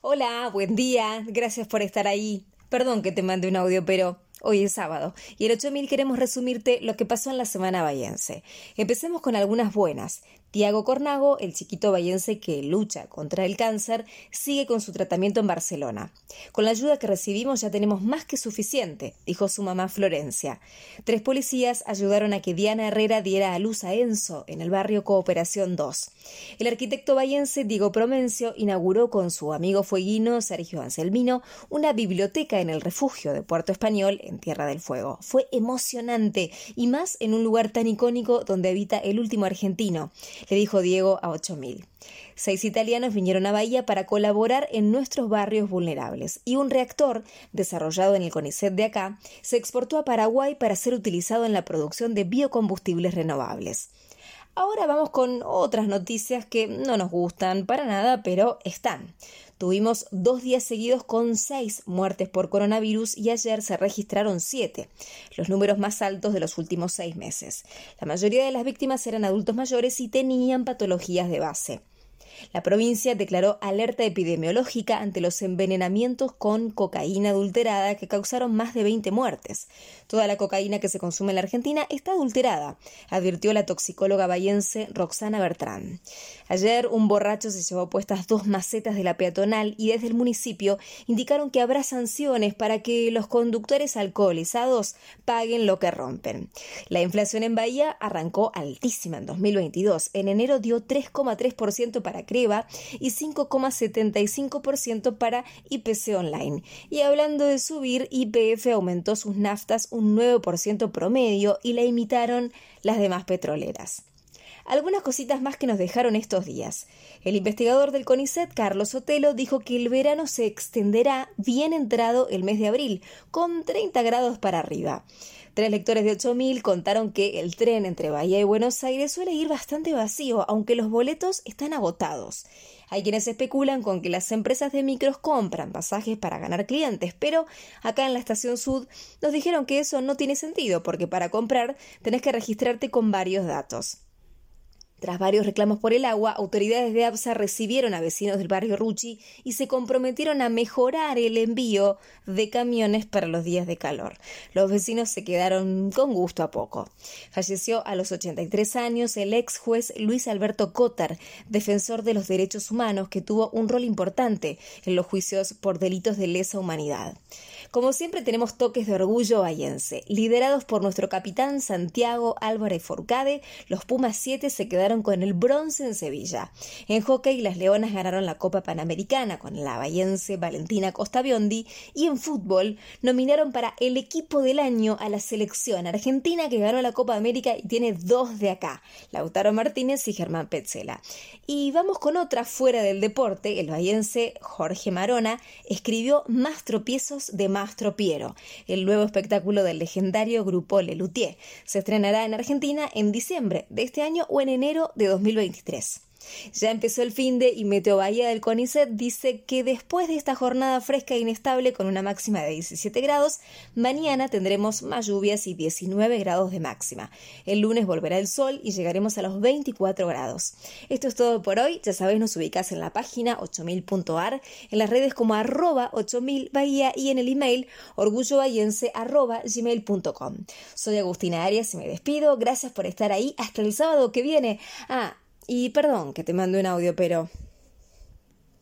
Hola, buen día, gracias por estar ahí. Perdón que te mande un audio, pero Hoy es sábado y en 8000 queremos resumirte lo que pasó en la semana bayense. Empecemos con algunas buenas. Tiago Cornago, el chiquito bayense que lucha contra el cáncer, sigue con su tratamiento en Barcelona. Con la ayuda que recibimos ya tenemos más que suficiente, dijo su mamá Florencia. Tres policías ayudaron a que Diana Herrera diera a luz a Enzo en el barrio Cooperación 2. El arquitecto bayense Diego Promencio inauguró con su amigo fueguino Sergio Anselmino una biblioteca en el refugio de Puerto Español en Tierra del Fuego. Fue emocionante y más en un lugar tan icónico donde habita el último argentino le dijo Diego a 8000. Seis italianos vinieron a Bahía para colaborar en nuestros barrios vulnerables y un reactor, desarrollado en el CONICET de acá, se exportó a Paraguay para ser utilizado en la producción de biocombustibles renovables. Ahora vamos con otras noticias que no nos gustan para nada, pero están. Tuvimos dos días seguidos con seis muertes por coronavirus y ayer se registraron siete, los números más altos de los últimos seis meses. La mayoría de las víctimas eran adultos mayores y tenían patologías de base. La provincia declaró alerta epidemiológica ante los envenenamientos con cocaína adulterada que causaron más de 20 muertes. Toda la cocaína que se consume en la Argentina está adulterada, advirtió la toxicóloga bayense Roxana Bertrán. Ayer un borracho se llevó puestas dos macetas de la peatonal y desde el municipio indicaron que habrá sanciones para que los conductores alcoholizados paguen lo que rompen. La inflación en Bahía arrancó altísima en 2022. En enero dio 3,3% para Creva y 5,75% para IPC Online. Y hablando de subir, IPF aumentó sus naftas un 9% promedio y la imitaron las demás petroleras algunas cositas más que nos dejaron estos días. El investigador del CONICET, Carlos Sotelo, dijo que el verano se extenderá bien entrado el mes de abril, con 30 grados para arriba. Tres lectores de 8000 contaron que el tren entre Bahía y Buenos Aires suele ir bastante vacío, aunque los boletos están agotados. Hay quienes especulan con que las empresas de micros compran pasajes para ganar clientes, pero acá en la estación Sud nos dijeron que eso no tiene sentido, porque para comprar tenés que registrarte con varios datos. Tras varios reclamos por el agua, autoridades de ABSA recibieron a vecinos del barrio Ruchi y se comprometieron a mejorar el envío de camiones para los días de calor. Los vecinos se quedaron con gusto a poco. Falleció a los 83 años el ex juez Luis Alberto Cotar, defensor de los derechos humanos que tuvo un rol importante en los juicios por delitos de lesa humanidad. Como siempre tenemos toques de orgullo bayense. Liderados por nuestro capitán Santiago Álvarez Forcade, los Pumas 7 se quedaron con el bronce en Sevilla. En hockey, las Leonas ganaron la Copa Panamericana con la bayense Valentina Costa Biondi y en fútbol nominaron para el equipo del año a la selección argentina que ganó la Copa América y tiene dos de acá, Lautaro Martínez y Germán Petzela. Y vamos con otra fuera del deporte, el bayense Jorge Marona escribió más tropiezos de Mastro Piero, el nuevo espectáculo del legendario grupo Lelutier. Se estrenará en Argentina en diciembre de este año o en enero de 2023. Ya empezó el fin de y Meteo Bahía del CONICET dice que después de esta jornada fresca e inestable con una máxima de 17 grados, mañana tendremos más lluvias y 19 grados de máxima. El lunes volverá el sol y llegaremos a los 24 grados. Esto es todo por hoy. Ya sabéis, nos ubicás en la página 8000.ar, en las redes como arroba 8000 Bahía y en el email orgullobahiense arroba gmail.com. Soy Agustina Arias y me despido. Gracias por estar ahí. Hasta el sábado que viene. Ah, y perdón que te mande un audio, pero